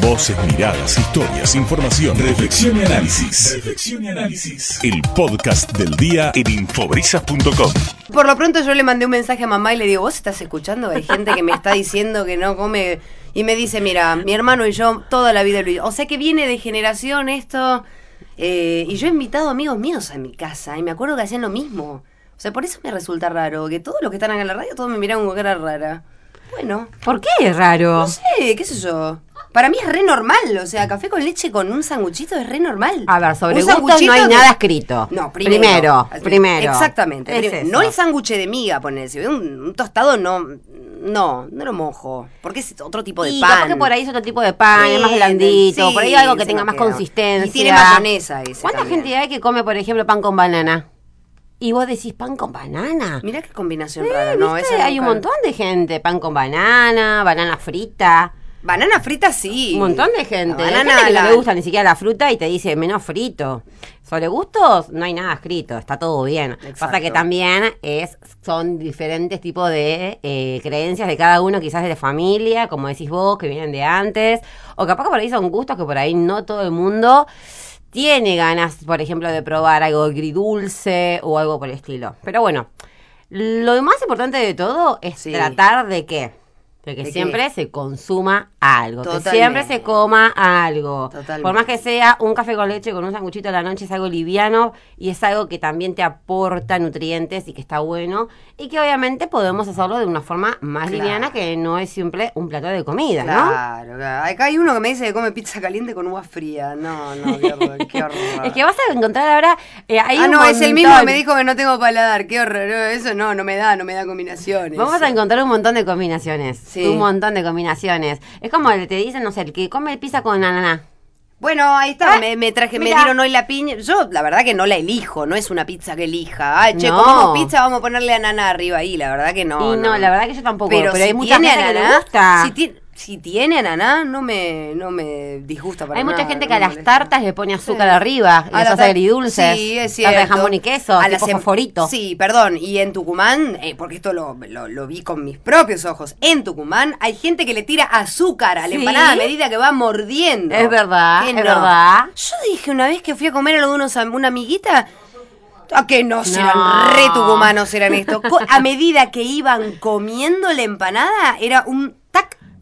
Voces, miradas, historias, información, reflexión y análisis. Reflexión y análisis. El podcast del día en infobrisas.com. Por lo pronto yo le mandé un mensaje a mamá y le digo, ¿vos estás escuchando? Hay gente que me está diciendo que no come... Y me dice, mira, mi hermano y yo toda la vida lo O sea que viene de generación esto... Eh, y yo he invitado amigos míos a mi casa y me acuerdo que hacían lo mismo. O sea, por eso me resulta raro, que todos los que están acá en la radio, todos me miran con cara rara. Bueno. ¿Por qué es raro? No sé, qué sé yo. Para mí es re normal, o sea, café con leche con un sanguchito es re normal. A ver, sobre gustos no hay nada escrito. No, primero. Primero, primero. Exactamente. no el sándwich de miga, ponerse. Un, un tostado no, no, no lo mojo. Porque es otro tipo de y pan. Capaz que por ahí es otro tipo de pan, es más blandito. por ahí algo que tenga más consistencia. Y tiene mayonesa ese ¿Cuánta gente hay que come, por ejemplo, pan con banana? Y vos decís pan con banana. Mira qué combinación rara, ¿no? hay un montón de gente. Pan con banana, banana frita. Banana frita sí. Un montón de gente. banana que no le gusta ni siquiera la fruta y te dice menos frito. Sobre gustos no hay nada escrito, está todo bien. Pasa que también es son diferentes tipos de eh, creencias de cada uno, quizás de la familia, como decís vos, que vienen de antes. O capaz que por ahí son gustos que por ahí no todo el mundo tiene ganas, por ejemplo, de probar algo agridulce o algo por el estilo. Pero bueno, lo más importante de todo es tratar de que de que siempre se consuma algo, que siempre se coma algo. Por más que sea un café con leche con un sanguchito a la noche, es algo liviano y es algo que también te aporta nutrientes y que está bueno. Y que obviamente podemos hacerlo de una forma más liviana que no es siempre un plato de comida, ¿no? Claro, claro. Acá hay uno que me dice que come pizza caliente con uva fría. No, no, qué horror. es que vas a encontrar ahora. Eh, ah, no, es el mismo que me dijo que no tengo paladar. Qué horror. Eso no, no me da, no me da combinaciones. Vamos a encontrar un montón de combinaciones. Sí. Un montón de combinaciones. Es como te dicen, no sé, el que come pizza con ananá. Bueno, ahí está, ah, me, traje, me dieron hoy la piña. Yo, la verdad que no la elijo, no es una pizza que elija. Ay, che, como pizza, vamos a ponerle ananá arriba ahí, la verdad que no. Y no, la verdad que yo tampoco, pero, hay mucha gente que le gusta. Si tiene, si tiene ananá, no me, no me disgusta para Hay mucha gente que a las tartas le pone azúcar arriba, y las hace agridulces. Sí, es cierto. de jamón y queso, a tipo fosforito. Sí, perdón. Y en Tucumán, eh, porque esto lo, lo, vi con mis propios ojos, en Tucumán hay gente que le tira azúcar a la empanada a medida que va mordiendo. Es verdad, es verdad. Yo dije una vez que fui a comer a lo de unos, una amiguita... ¿A que no serán re tucumanos eran esto? A medida que iban comiendo la empanada, era un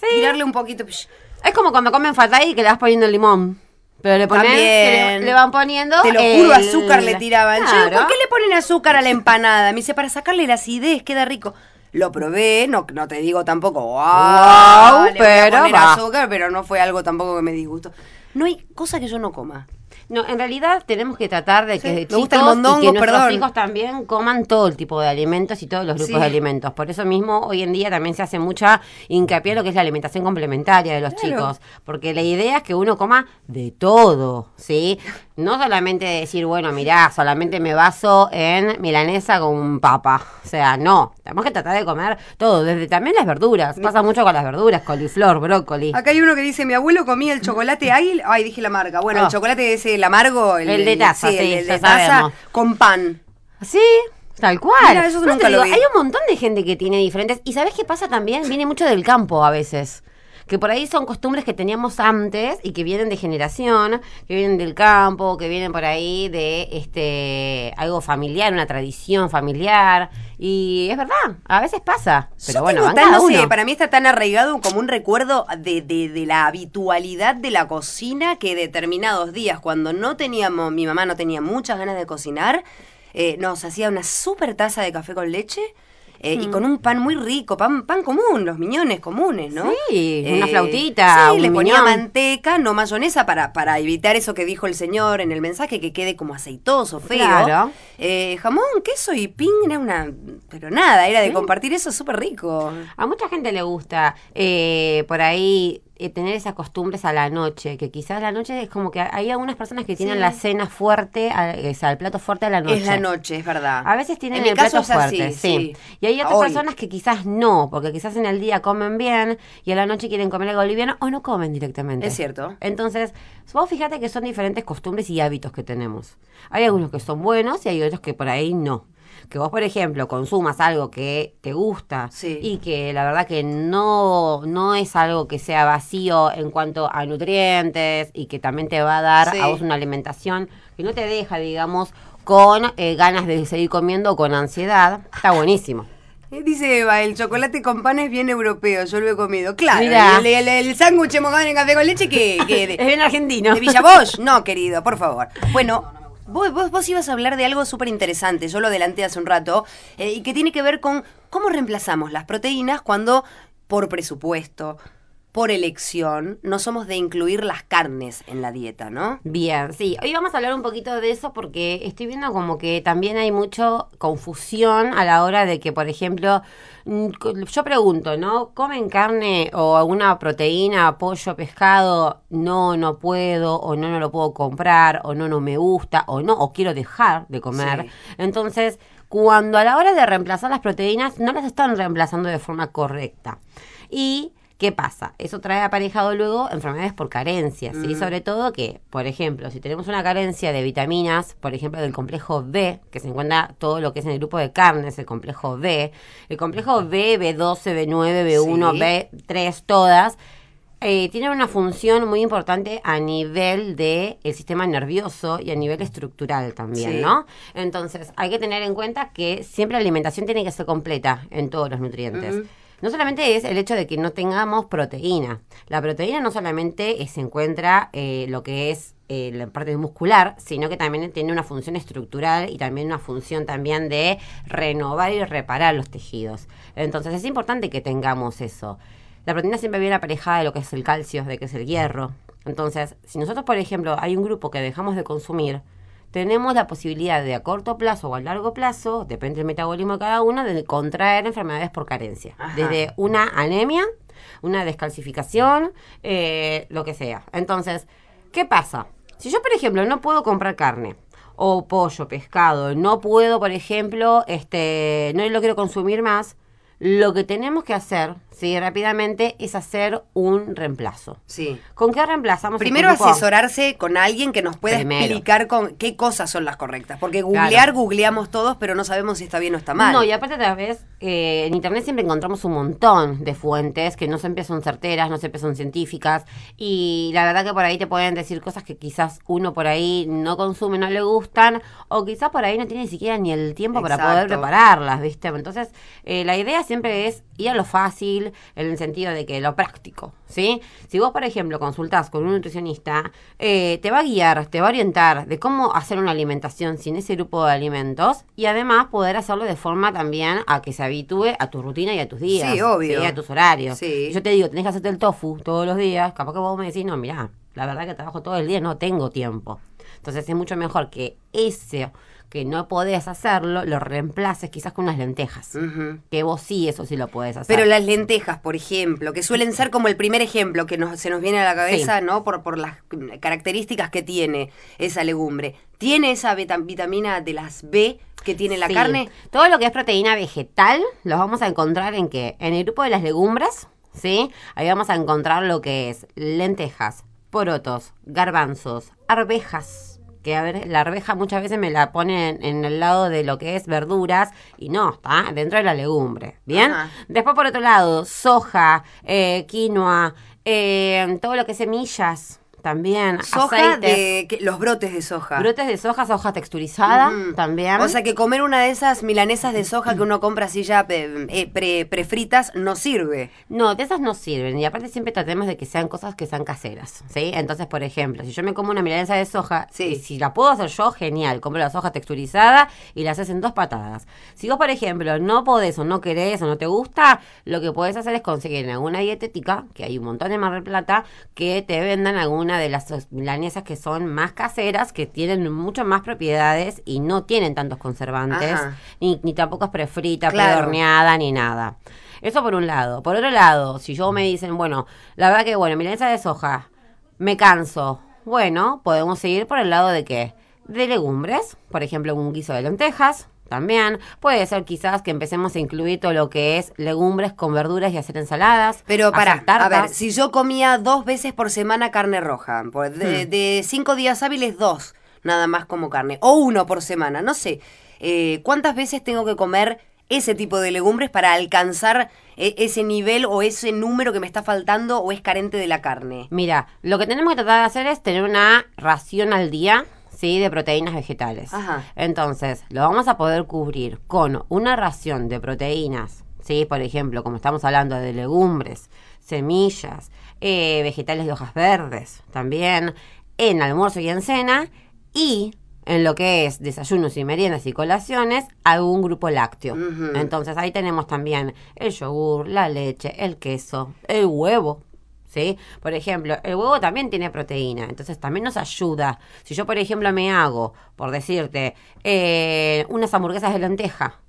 tac Tirarle un poquito. Es como cuando comen fatay y que le vas poniendo el limón. Pero le ponen, le, van poniendo. Te lo juro, azúcar le tiraban. ¿Por qué le ponen azúcar a la empanada? Me dice, para sacarle la acidez, queda rico. Lo probé, no, no te digo tampoco, wow, pero, azúcar, pero no fue algo tampoco que me disgustó. No hay cosa que yo no coma. No, en realidad tenemos que tratar de que chicos gusta el mondongo, y que nuestros hijos también coman todo el tipo de alimentos y todos los grupos de alimentos. Por eso mismo hoy en día también se hace mucha hincapié en lo que es la alimentación complementaria de los chicos, porque la idea es que uno coma de todo, ¿sí? No solamente decir, bueno, mirá, solamente me baso en milanesa con papa. O sea, no, tenemos que tratar de comer todo, desde también las verduras. Pasa mucho con las verduras, coliflor, brócoli. Acá hay uno que dice, mi abuelo comía el chocolate águila. Ay, dije la marca. Bueno, el oh. chocolate ese el amargo, el, de taza, sí, el, de taza con pan. Sí, Tal cual. eso nunca lo Hay un montón de gente que tiene diferentes. ¿Y sabes qué pasa también? Viene mucho del campo a veces que por ahí son costumbres que teníamos antes y que vienen de generación, que vienen del campo, que vienen por ahí de este algo familiar, una tradición familiar. Y es verdad, a veces pasa. Pero bueno, uno. para mí está tan arraigado como un recuerdo de, de, de, la habitualidad de la cocina que determinados días, cuando no teníamos, mi mamá no tenía muchas ganas de cocinar, eh, nos hacía una super taza de café con leche eh, y con un pan muy rico, pan, pan común, los miñones comunes, ¿no? Sí, una eh, flautita. Sí, le ponía manteca, no mayonesa, para, para evitar eso que dijo el señor en el mensaje, que quede como aceitoso, feo. Claro. Eh, jamón, queso y ping era una. Pero nada, era de compartir eso súper rico. A mucha gente le gusta por ahí eh, tener esas costumbres a la noche, que quizás la noche es como que hay algunas personas que tienen la cena fuerte, o sea, el plato fuerte a la noche. Es la noche, es verdad. A veces tienen el plato fuerte, sí. Y hay otras personas que quizás no, porque quizás en el día comen bien y a la noche quieren comer algo liviano o no comen directamente. Es cierto. Entonces, vos fíjate que son diferentes costumbres y hábitos que tenemos. Hay algunos que son buenos y hay otros que por ahí no. Que vos, por ejemplo, consumas algo que te gusta y que la verdad que no, no es algo que sea vacío en cuanto a nutrientes y que también te va a dar a vos una alimentación que no te deja, digamos, con eh, ganas de seguir comiendo con ansiedad, está buenísimo. Eh, dice Eva, el chocolate con pan es bien europeo, yo lo he comido. Claro, el, el, sándwich mojado en café con leche que... es bien argentino. ¿De Villa No, querido, por favor. Bueno, vos, vos, ibas a hablar de algo súper interesante, yo lo adelanté hace un rato, eh, y que tiene que ver con cómo reemplazamos las proteínas cuando por presupuesto, por elección, no somos de incluir las carnes en la dieta, ¿no? Bien, sí. Hoy vamos a hablar un poquito de eso porque estoy viendo como que también hay mucha confusión a la hora de que, por ejemplo, mm, yo pregunto, ¿no? ¿Comen carne o alguna proteína, pollo, pescado? No, no puedo, o no, no lo puedo comprar, o no, no me gusta, o no, o quiero dejar de comer. Entonces, cuando a la hora de reemplazar las proteínas, no las están reemplazando de forma correcta. Y ¿Qué pasa? Eso trae aparejado luego enfermedades por carencias, ¿sí? Mm. Sobre todo que, por ejemplo, si tenemos una carencia de vitaminas, por ejemplo, del complejo B, que se encuentra todo lo que es en el grupo de carnes, el complejo B, el complejo B, B12, B9, B1, B3, todas, eh, tienen una función muy importante a nivel del el sistema nervioso y a nivel estructural también, ¿no? Entonces, hay que tener en cuenta que siempre la alimentación tiene que ser completa en todos los nutrientes no solamente es el hecho de que no tengamos proteína. La proteína no solamente se encuentra eh, lo que es eh, la parte muscular, sino que también tiene una función estructural y también una función también de renovar y reparar los tejidos. Entonces es importante que tengamos eso. La proteína siempre viene aparejada de lo que es el calcio, de que es el hierro. Entonces, si nosotros, por ejemplo, hay un grupo que dejamos de consumir, tenemos la posibilidad de a corto plazo o a largo plazo, depende del metabolismo de cada uno, de contraer enfermedades por carencia. Desde una anemia, una descalcificación, eh, lo que sea. Entonces, ¿qué pasa? Si yo, por ejemplo, no puedo comprar carne, o pollo, pescado, no puedo, por ejemplo, este, no lo quiero consumir más, lo que tenemos que hacer, sí, rápidamente, es hacer un reemplazo. Sí. ¿Con qué reemplazamos? Primero asesorarse con alguien que nos pueda explicar con qué cosas son las correctas. Porque googlear, googleamos todos, pero no sabemos si está bien o está mal. No, y aparte tal vez eh, en internet siempre encontramos un montón de fuentes que no siempre son certeras, no siempre son científicas. Y la verdad que por ahí te pueden decir cosas que quizás uno por ahí no consume, no le gustan, o quizás por ahí no tiene ni siquiera ni el tiempo para poder prepararlas, ¿viste? Entonces, eh, la idea siempre es ir a lo fácil, en el sentido de que lo práctico, ¿sí? Si vos, por ejemplo, consultás con un nutricionista, eh, te va a guiar, te va a orientar de cómo hacer una alimentación sin ese grupo de alimentos y además poder hacerlo de forma también a que se habitúe a tu rutina y a tus días. Sí, obvio. a tus horarios. Sí. Yo te digo, tenés que hacerte el tofu todos los días, capaz que vos me decís, no, mirá, la verdad que trabajo todo el día, no tengo tiempo. Entonces es mucho mejor que ese que no podés hacerlo, lo reemplaces quizás con unas lentejas. Que vos sí, eso sí lo podés hacer. Pero las lentejas, por ejemplo, que suelen ser como el primer ejemplo que se nos viene a la cabeza, ¿no? Por, por las características que tiene esa legumbre. ¿Tiene esa vitamina de las B que tiene la carne? Todo lo que es proteína vegetal lo vamos a encontrar en qué? En el grupo de las legumbres, ¿sí? Ahí vamos a encontrar lo que es lentejas, porotos, garbanzos, arvejas que a ver, la arveja muchas veces me la ponen en, el lado de lo que es verduras y no, está dentro de la legumbre. ¿Bien? Después por otro lado, soja, eh, quinoa, eh, todo lo que es semillas, también. Soja de los brotes de soja. Brotes de soja, soja texturizada también. O sea que comer una de esas milanesas de soja que uno compra así ya eh, pre, prefritas no sirve. No, de esas no sirven. Y aparte siempre tratemos de que sean cosas que sean caseras. ¿sí? Entonces, por ejemplo, si yo me como una milanesa de soja, sí. si la puedo hacer yo, genial. Compro la soja texturizada y la haces en dos patadas. Si vos, por ejemplo, no podés o no querés o no te gusta, lo que podés hacer es conseguir en alguna dietética, que hay un montón de Mar del Plata, que te vendan alguna de las milanesas que son más caseras, que tienen mucho más propiedades y no tienen tantos conservantes, ni, ni, tampoco es prefrita, claro. ni nada. Eso por un lado. Por otro lado, si yo me dicen, bueno, la verdad que, bueno, milanesa de soja, me canso. Bueno, podemos seguir por el lado de qué? De legumbres, por ejemplo, un guiso de lentejas, también. Puede ser quizás que empecemos a incluir todo lo que es legumbres con verduras y hacer ensaladas. Pero para, a ver, si yo comía dos veces por semana carne roja, de, hmm. de cinco días hábiles, dos nada más como carne, o uno por semana, no sé. eh, ¿cuántas veces tengo que comer ese tipo de legumbres para alcanzar e, ese nivel o ese número que me está faltando o es carente de la carne? Mira, lo que tenemos que tratar de hacer es tener una ración al día. Sí, de proteínas vegetales. Ajá. Entonces, lo vamos a poder cubrir con una ración de proteínas, sí, por ejemplo, como estamos hablando de legumbres, semillas, eh, vegetales de hojas verdes, también en almuerzo y en cena, y en lo que es desayunos y meriendas y colaciones, algún grupo lácteo. Entonces ahí tenemos también el yogur, la leche, el queso, el huevo. ¿Sí? Por ejemplo, el huevo también tiene proteína, entonces también nos ayuda. Si yo, por ejemplo, me hago, por decirte, eh, unas hamburguesas de lenteja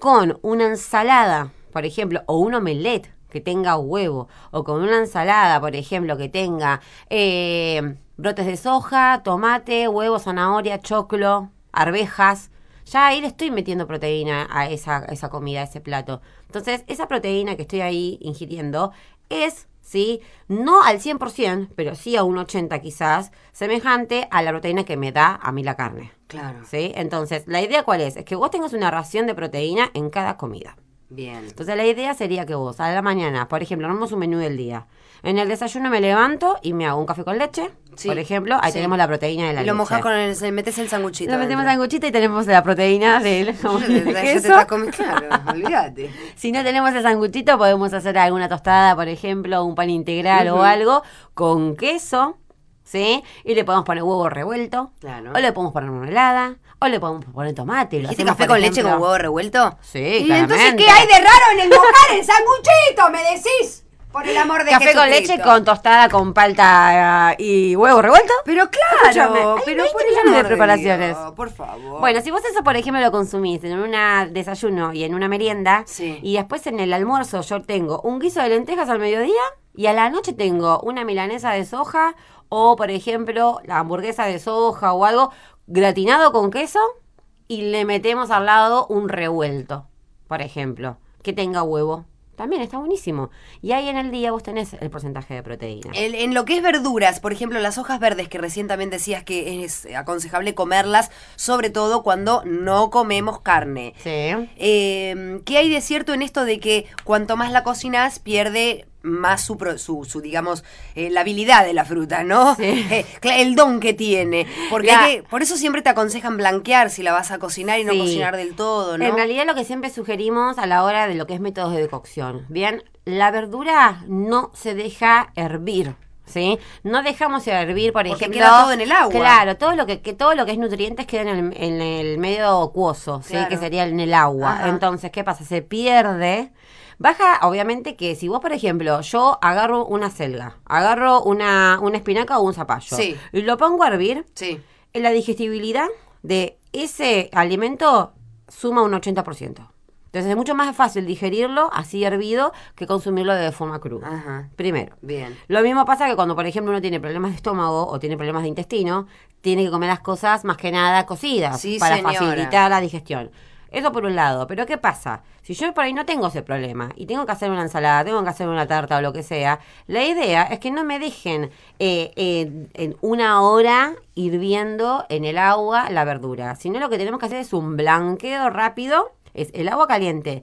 con una ensalada, por ejemplo, o un omelette que tenga huevo, o con una ensalada, por ejemplo, que tenga eh, brotes de soja, tomate, huevo, zanahoria, choclo, arvejas. Ya ahí le estoy metiendo proteína a esa, esa comida, a ese plato. Entonces, esa proteína que estoy ahí ingiriendo es, ¿sí? No al 100%, pero sí a un 80 quizás, semejante a la proteína que me da a mí la carne. Claro. ¿Sí? Entonces, la idea cuál es? Es que vos tengas una ración de proteína en cada comida. Bien. Entonces, la idea sería que vos a la mañana, por ejemplo, armamos un menú del día. En el desayuno me levanto y me hago un café con leche, Sí, por ejemplo. Ahí sí. tenemos la proteína de la Y lo leche. mojas con el, se- metes el sanguchito. Lo metemos dentro. sanguchito y tenemos la proteína del el te queso. está comi- claro, olvídate. Si no tenemos el sanguchito, podemos hacer alguna tostada, por ejemplo, un pan integral o algo con queso, ¿sí? Y le podemos poner huevo revuelto. Claro. O le podemos poner una helada. O le podemos poner tomate. y Lo ¿Dijiste hacemos, café con leche con huevo revuelto? Sí, ¿Y claramente. entonces qué hay de raro en el mojar el sanguchito? ¿Me decís? Por el amor de Café con leche con tostada con palta eh, y huevo revuelto. Pero claro, hay pero 20 por el millones de amor preparaciones. Dios, por favor. Bueno, si vos eso, por ejemplo, lo consumís en un desayuno y en una merienda, Sí. y después en el almuerzo yo tengo un guiso de lentejas al mediodía y a la noche tengo una milanesa de soja o, por ejemplo, la hamburguesa de soja o algo gratinado con queso y le metemos al lado un revuelto, por ejemplo, que tenga huevo. También está buenísimo. Y ahí en el día vos tenés el porcentaje de proteína. El- en lo que es verduras, por ejemplo, las hojas verdes que recién también decías que es aconsejable comerlas, sobre todo cuando no comemos carne. Sí. Eh, ¿Qué hay de cierto en esto de que cuanto más la cocinas pierde más su, su, su, digamos, eh, la habilidad de la fruta, ¿no? Sí. Eh, el don que tiene. Porque La- hay que- por eso siempre te aconsejan blanquear si la vas a cocinar y no cocinar del todo, ¿no? En realidad lo que siempre sugerimos a la hora de lo que es métodos de cocción, bien, la verdura no se deja hervir. ¿Sí? No dejamos hervir, por Porque ejemplo. queda todo en el agua. Claro, todo lo que, que todo lo que es nutrientes queda en el, en el medio acuoso, ¿sí? Que sería en el agua. Ajá. Entonces, ¿qué pasa? Se pierde. Baja, obviamente, que si vos, por ejemplo, yo agarro una selga, agarro una, una espinaca o un zapallo Sí. y lo pongo a hervir, Sí. en la digestibilidad de ese alimento suma un 80%. Entonces es mucho más fácil digerirlo así hervido que consumirlo de forma cruda. Ajá. Primero. Bien. Lo mismo pasa que cuando, por ejemplo, uno tiene problemas de estómago o tiene problemas de intestino, tiene que comer las cosas más que nada cocidas Sí, para señora. facilitar la digestión. Eso por un lado. Pero ¿qué pasa? Si yo por ahí no tengo ese problema y tengo que hacer una ensalada, tengo que hacer una tarta o lo que sea, la idea es que no me dejen eh, en, en una hora hirviendo en el agua la verdura, sino lo que tenemos que hacer es un blanqueo rápido, es el agua caliente.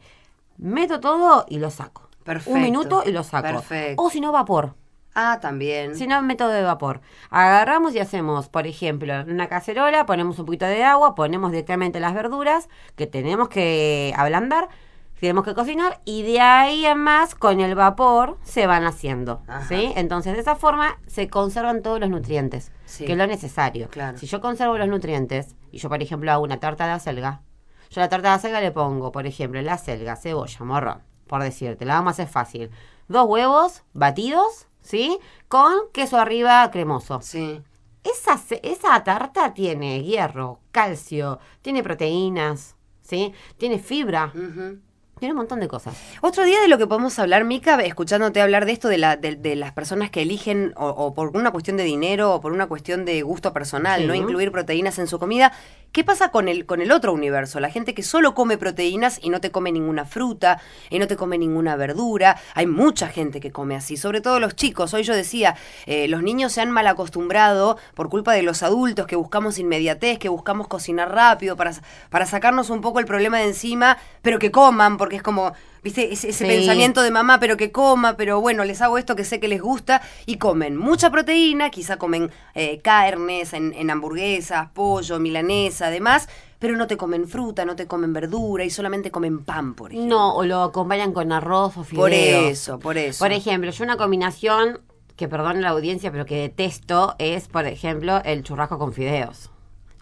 Meto todo y lo saco. Perfecto. Un minuto y lo saco. Perfecto. O si no, vapor. Ah, también. Si no, método de vapor. Agarramos y hacemos, por ejemplo, una cacerola, ponemos un poquito de agua, ponemos directamente las verduras que tenemos que ablandar, tenemos que cocinar y de ahí en más, con el vapor, se van haciendo. Ajá. ¿sí? Entonces, de esa forma se conservan todos los nutrientes, Sí. que es lo necesario. Claro. Si yo conservo los nutrientes y yo, por ejemplo, hago una tarta de acelga, yo a la tarta de acelga le pongo, por ejemplo, la acelga, cebolla, morrón, por decirte, la vamos a hacer fácil. Dos huevos batidos, ¿sí? Con queso arriba cremoso. Sí. Esa, esa tarta tiene hierro, calcio, tiene proteínas, ¿sí? Tiene fibra, tiene un montón de cosas. Otro día de lo que podemos hablar, Mica, escuchándote hablar de esto, de, la, de, de las personas que eligen, o, o por una cuestión de dinero, o por una cuestión de gusto personal, Sí. no incluir proteínas en su comida. ¿Qué pasa con el, con el otro universo? La gente que solo come proteínas y no te come ninguna fruta y no te come ninguna verdura. Hay mucha gente que come así, sobre todo los chicos. Hoy yo decía, eh, los niños se han mal acostumbrado por culpa de los adultos que buscamos inmediatez, que buscamos cocinar rápido para, para sacarnos un poco el problema de encima, pero que coman, porque es como ¿viste? Ese, pensamiento de mamá, pero que coma, pero bueno, les hago esto que sé que les gusta y comen mucha proteína, quizá comen eh, carnes en, en hamburguesas, pollo, milanesa, además, pero no te comen fruta, no te comen verdura y solamente comen pan, por ejemplo. No, o lo acompañan con arroz o fideos. Por eso, por eso. Por ejemplo, yo una combinación que perdone la audiencia, pero que detesto es, por ejemplo, el churrasco con fideos.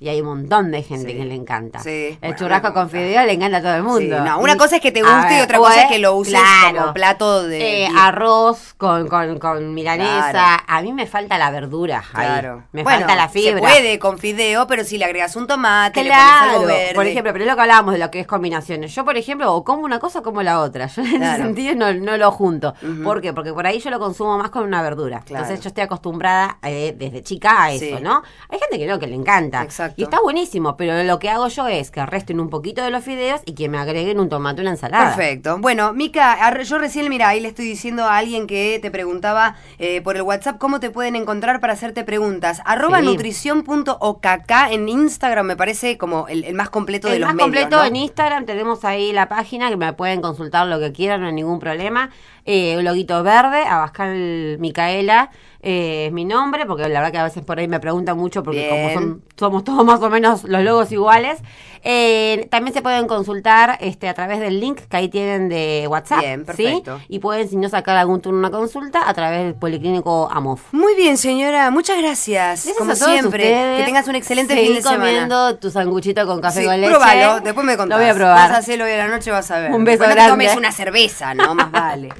Y hay un montón de gente que le encanta. El churrasco con fideo le encanta a todo el mundo. No, una cosa es que te guste y otra cosa es que lo uses como plato de... Eh, arroz con, con, con milanesa. A mí me falta la verdura Claro. Me falta la fibra. Se puede con fideo, pero si le agregas un tomate, le pones algo verde. Por ejemplo, pero es lo que hablábamos de lo que es combinaciones. Yo, por ejemplo, o como una cosa o como la otra. Yo en ese sentido no, no lo junto. ¿Por qué? Porque por ahí yo lo consumo más con una verdura. Entonces yo estoy acostumbrada eh, desde chica a eso, ¿no? Hay gente que no, que le encanta. Exacto. Y está buenísimo, pero lo que hago yo es que resten un poquito de los fideos y que me agreguen un tomate una ensalada. Perfecto. Bueno, Mica, yo recién, mira, ahí le estoy diciendo a alguien que te preguntaba eh, por el WhatsApp cómo te pueden encontrar para hacerte preguntas. Arroba nutrición.okk en Instagram me parece como el, más completo de los medios. El más completo en Instagram tenemos ahí la página que me pueden consultar lo que quieran, no hay ningún problema. Eh, un loguito verde, Abascal Micaela eh, es mi nombre, porque la verdad que a veces por ahí me preguntan mucho, porque como somos todos más o menos los logos iguales. Eh, también se pueden consultar este a través del link que ahí tienen de WhatsApp. Bien, perfecto. Y pueden, si no, sacar algún turno, una consulta a través del Policlínico AMOF. Muy bien, señora. Muchas gracias. como siempre. Que tengas un excelente fin de semana. comiendo tu sanguchito con café con leche. Pruébalo, después me contás. Lo voy a probar. Vas a hacerlo hoy a la noche, vas a ver. Un beso grande. No tomes una cerveza, no, más vale.